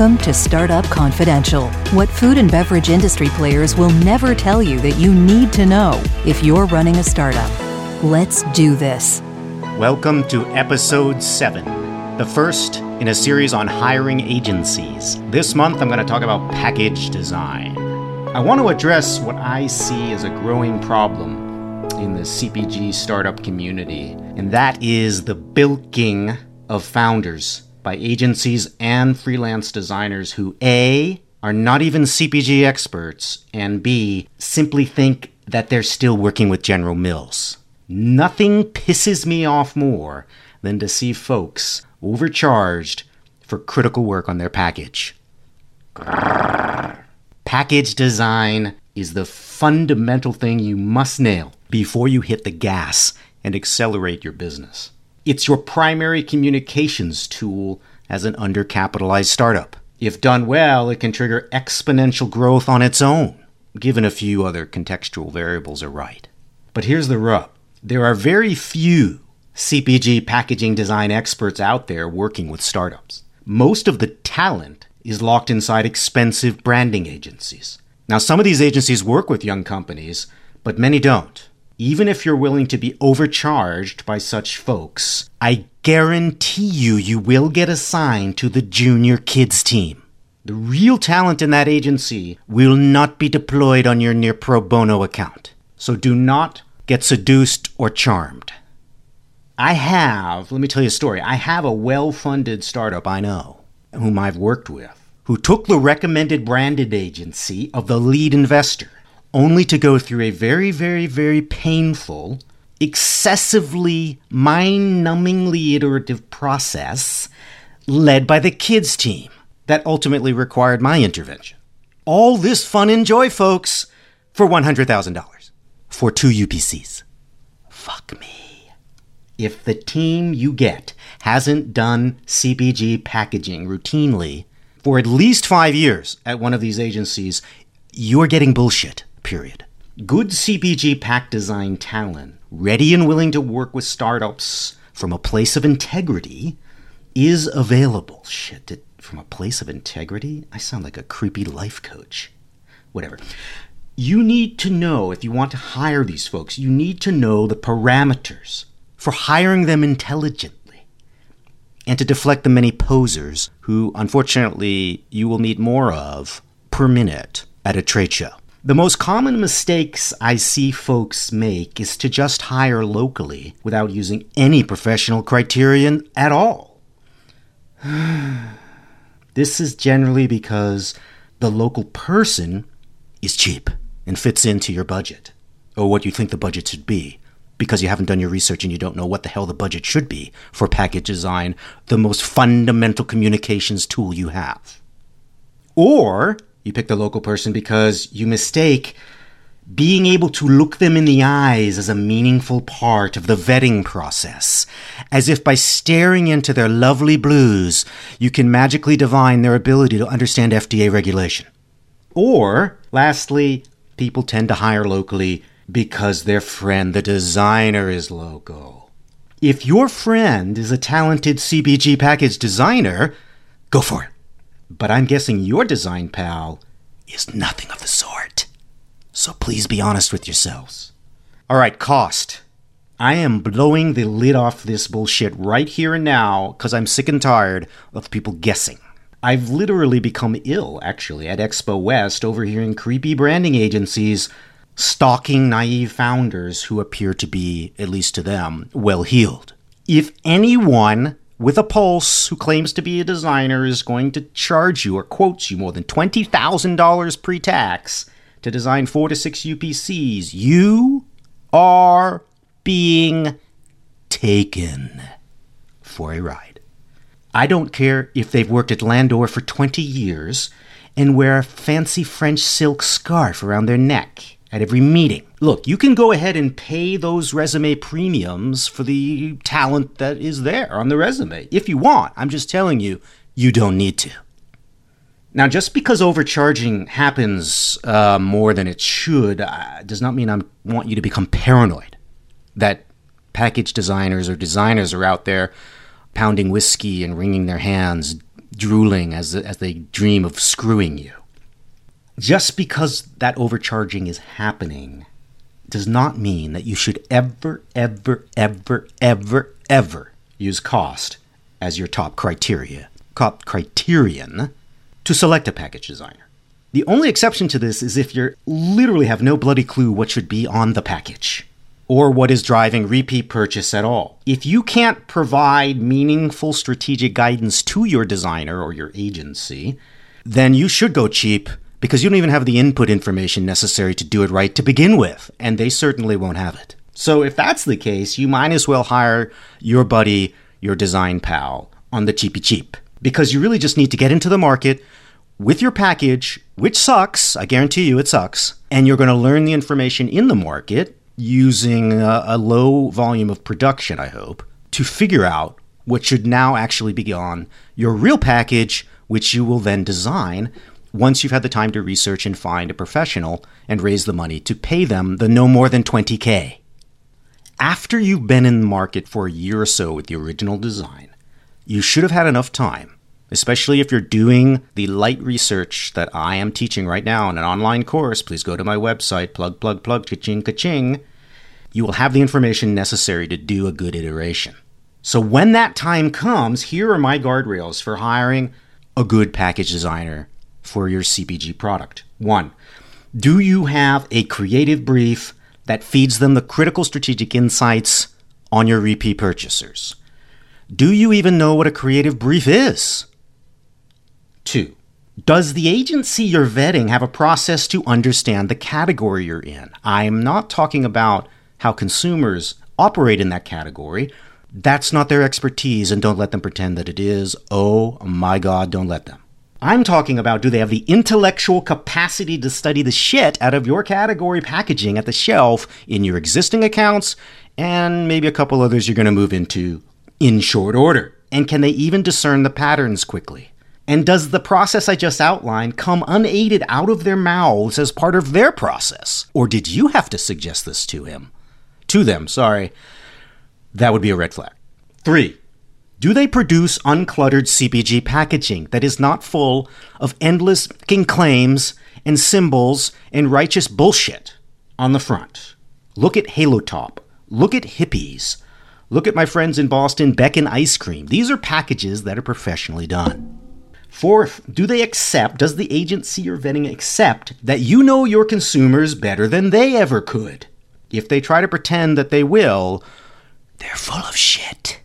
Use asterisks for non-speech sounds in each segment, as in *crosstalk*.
Welcome to Startup Confidential, what food and beverage industry players will never tell you that you need to know if you're running a startup. Let's do this. Welcome to episode 7, the first in a series on hiring agencies. This month I'm going to talk about package design. I want to address what I see as a growing problem in the CPG startup community, and that is the bilking of founders by agencies and freelance designers who A, are not even CPG experts, and B, simply think that they're still working with General Mills. Nothing pisses me off more than to see folks overcharged for critical work on their package. Package design is the fundamental thing you must nail before you hit the gas and accelerate your business. It's your primary communications tool as an undercapitalized startup. If done well, it can trigger exponential growth on its own, given a few other contextual variables are right. But here's the rub there are very few CPG packaging design experts out there working with startups. Most of the talent is locked inside expensive branding agencies. Now, some of these agencies work with young companies, but many don't even if you're willing to be overcharged by such folks, I guarantee you, you will get assigned to the junior kids team. The real talent in that agency will not be deployed on your near pro bono account. So do not get seduced or charmed. I have, let me tell you a story. I have a well funded startup I know, whom I've worked with, who took the recommended branded agency of the lead investor only to go through a very, very, very painful, excessively mind numbingly iterative process led by the kids' team that ultimately required my intervention. All this fun and joy, folks, for $100,000 for two UPCs. Fuck me. If the team you get hasn't done CPG packaging routinely for at least five years at one of these agencies, you're getting bullshit period. Good CPG pack design talent, ready and willing to work with startups from a place of integrity, is available. Shit, from a place of integrity? I sound like a creepy life coach. Whatever. You need to know, if you want to hire these folks, you need to know the parameters for hiring them intelligently and to deflect the many posers who, unfortunately, you will meet more of per minute at a trade show. The most common mistakes I see folks make is to just hire locally without using any professional criterion at all. *sighs* this is generally because the local person is cheap and fits into your budget, or what you think the budget should be, because you haven't done your research and you don't know what the hell the budget should be for package design, the most fundamental communications tool you have. Or you pick the local person because you mistake being able to look them in the eyes as a meaningful part of the vetting process, as if by staring into their lovely blues, you can magically divine their ability to understand FDA regulation. Or, lastly, people tend to hire locally because their friend, the designer, is local. If your friend is a talented CPG package designer, go for it. But I'm guessing your design pal is nothing of the sort. So please be honest with yourselves. All right, cost. I am blowing the lid off this bullshit right here and now because I'm sick and tired of people guessing. I've literally become ill, actually, at Expo West overhearing creepy branding agencies stalking naive founders who appear to be, at least to them, well heeled. If anyone with a pulse who claims to be a designer is going to charge you or quotes you more than $20,000 pre tax to design four to six UPCs, you are being taken for a ride. I don't care if they've worked at Landor for 20 years and wear a fancy French silk scarf around their neck at every meeting. Look, you can go ahead and pay those resume premiums for the talent that is there on the resume if you want. I'm just telling you, you don't need to. Now, just because overcharging happens uh, more than it should uh, does not mean I want you to become paranoid that package designers or designers are out there pounding whiskey and wringing their hands, drooling as, as they dream of screwing you. Just because that overcharging is happening does not mean that you should ever, ever, ever, ever, ever use cost as your top criteria, top criterion to select a package designer. The only exception to this is if you literally have no bloody clue what should be on the package or what is driving repeat purchase at all. If you can't provide meaningful strategic guidance to your designer or your agency, then you should go cheap because you don't even have the input information necessary to do it right to begin with, and they certainly won't have it. So if that's the case, you might as well hire your buddy, your design pal on the cheapy cheap because you really just need to get into the market with your package, which sucks. I guarantee you it sucks. And you're going to learn the information in the market using a, a low volume of production, I hope, to figure out what should now actually be on your real package, which you will then design once you've had the time to research and find a professional and raise the money to pay them the no more than 20K. After you've been in the market for a year or so with the original design, you should have had enough time, especially if you're doing the light research that I am teaching right now in an online course. Please go to my website, plug, plug, plug, ka-ching, ka-ching. You will have the information necessary to do a good iteration. So when that time comes, here are my guardrails for hiring a good package designer for your CPG product. One, do you have a creative brief that feeds them the critical strategic insights on your repeat purchasers? Do you even know what a creative brief is? Two, does the agency you're vetting have a process to understand the category you're in? I'm not talking about how consumers operate in that category. That's not their expertise, and don't let them pretend that it is. Oh my God, don't let them. I'm talking about do they have the intellectual capacity to study the shit out of your category packaging at the shelf in your existing accounts and maybe a couple others you're going to move into in short order? And can they even discern the patterns quickly? And does the process I just outlined come unaided out of their mouths as part of their process? Or did you have to suggest this to him? To them, sorry. That would be a red flag. Three, do they produce uncluttered CPG packaging that is not full of endless claims and symbols and righteous bullshit on the front? Look at Halo Top. Look at Hippeas. Look at my friends in Boston, Beck Ice Cream. These are packages that are professionally done. Fourth, do they accept, does the agency you're vetting accept that you know your consumers better than they ever could? If they try to pretend that they will, they're full of shit.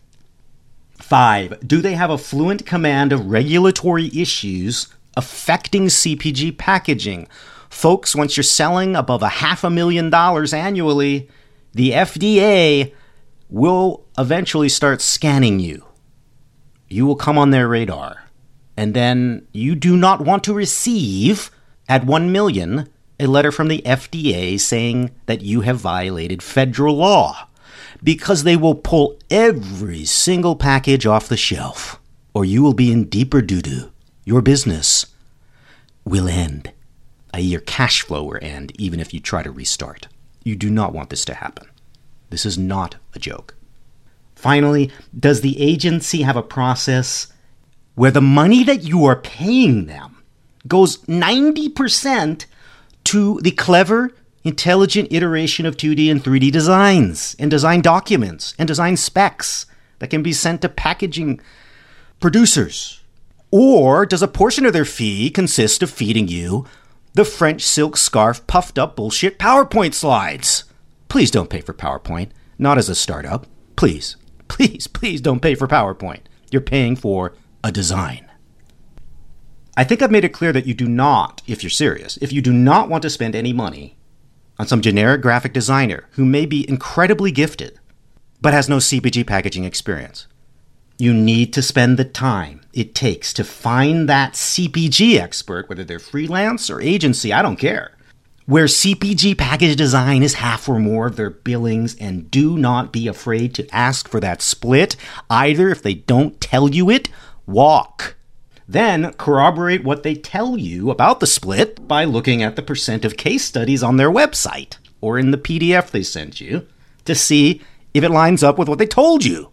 Five, do they have a fluent command of regulatory issues affecting CPG packaging? Folks, once you're selling above a half a million dollars annually, the FDA will eventually start scanning you. You will come on their radar. And then you do not want to receive, at 1 million, a letter from the FDA saying that you have violated federal law because they will pull every single package off the shelf, or you will be in deeper doo doo. Your business will end, i.e., your cash flow will end, even if you try to restart. You do not want this to happen. This is not a joke. Finally, does the agency have a process where the money that you are paying them goes 90% to the clever intelligent iteration of 2D and 3D designs and design documents and design specs that can be sent to packaging producers? Or does a portion of their fee consist of feeding you the French silk scarf puffed up bullshit PowerPoint slides? Please don't pay for PowerPoint, not as a startup. Please, please, please don't pay for PowerPoint. You're paying for a design. I think I've made it clear that you do not, if you're serious, if you do not want to spend any money on some generic graphic designer who may be incredibly gifted but has no CPG packaging experience. You need to spend the time it takes to find that CPG expert, whether they're freelance or agency, I don't care, where CPG package design is half or more of their billings, and do not be afraid to ask for that split, either if they don't tell you it, walk. Then corroborate what they tell you about the split by looking at the percent of case studies on their website or in the PDF they sent you to see if it lines up with what they told you.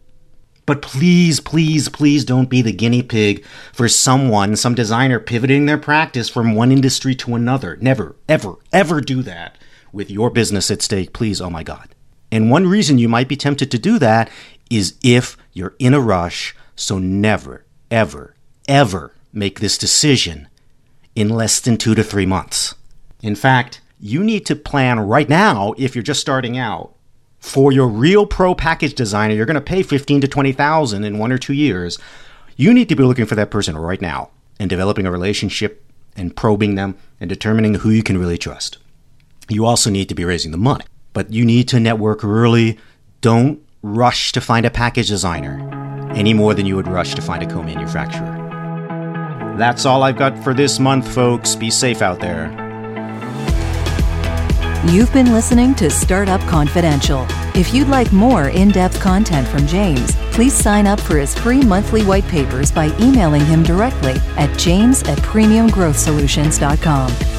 But please, please, please don't be the guinea pig for someone, some designer pivoting their practice from one industry to another. Never, ever, ever do that with your business at stake, please. Oh my God. And one reason you might be tempted to do that is if you're in a rush. So never, ever, ever make this decision in less than two to three months. In fact, you need to plan right now if you're just starting out for your real pro package designer. You're going to pay 15 to 20,000 in one or two years. You need to be looking for that person right now and developing a relationship and probing them and determining who you can really trust. You also need to be raising the money, but you need to network early. Don't rush to find a package designer any more than you would rush to find a co manufacturer. That's all I've got for this month, folks. Be safe out there. You've been listening to Startup Confidential. If you'd like more in depth content from James, please sign up for his free monthly white papers by emailing him directly at james at premiumgrowthsolutions.com.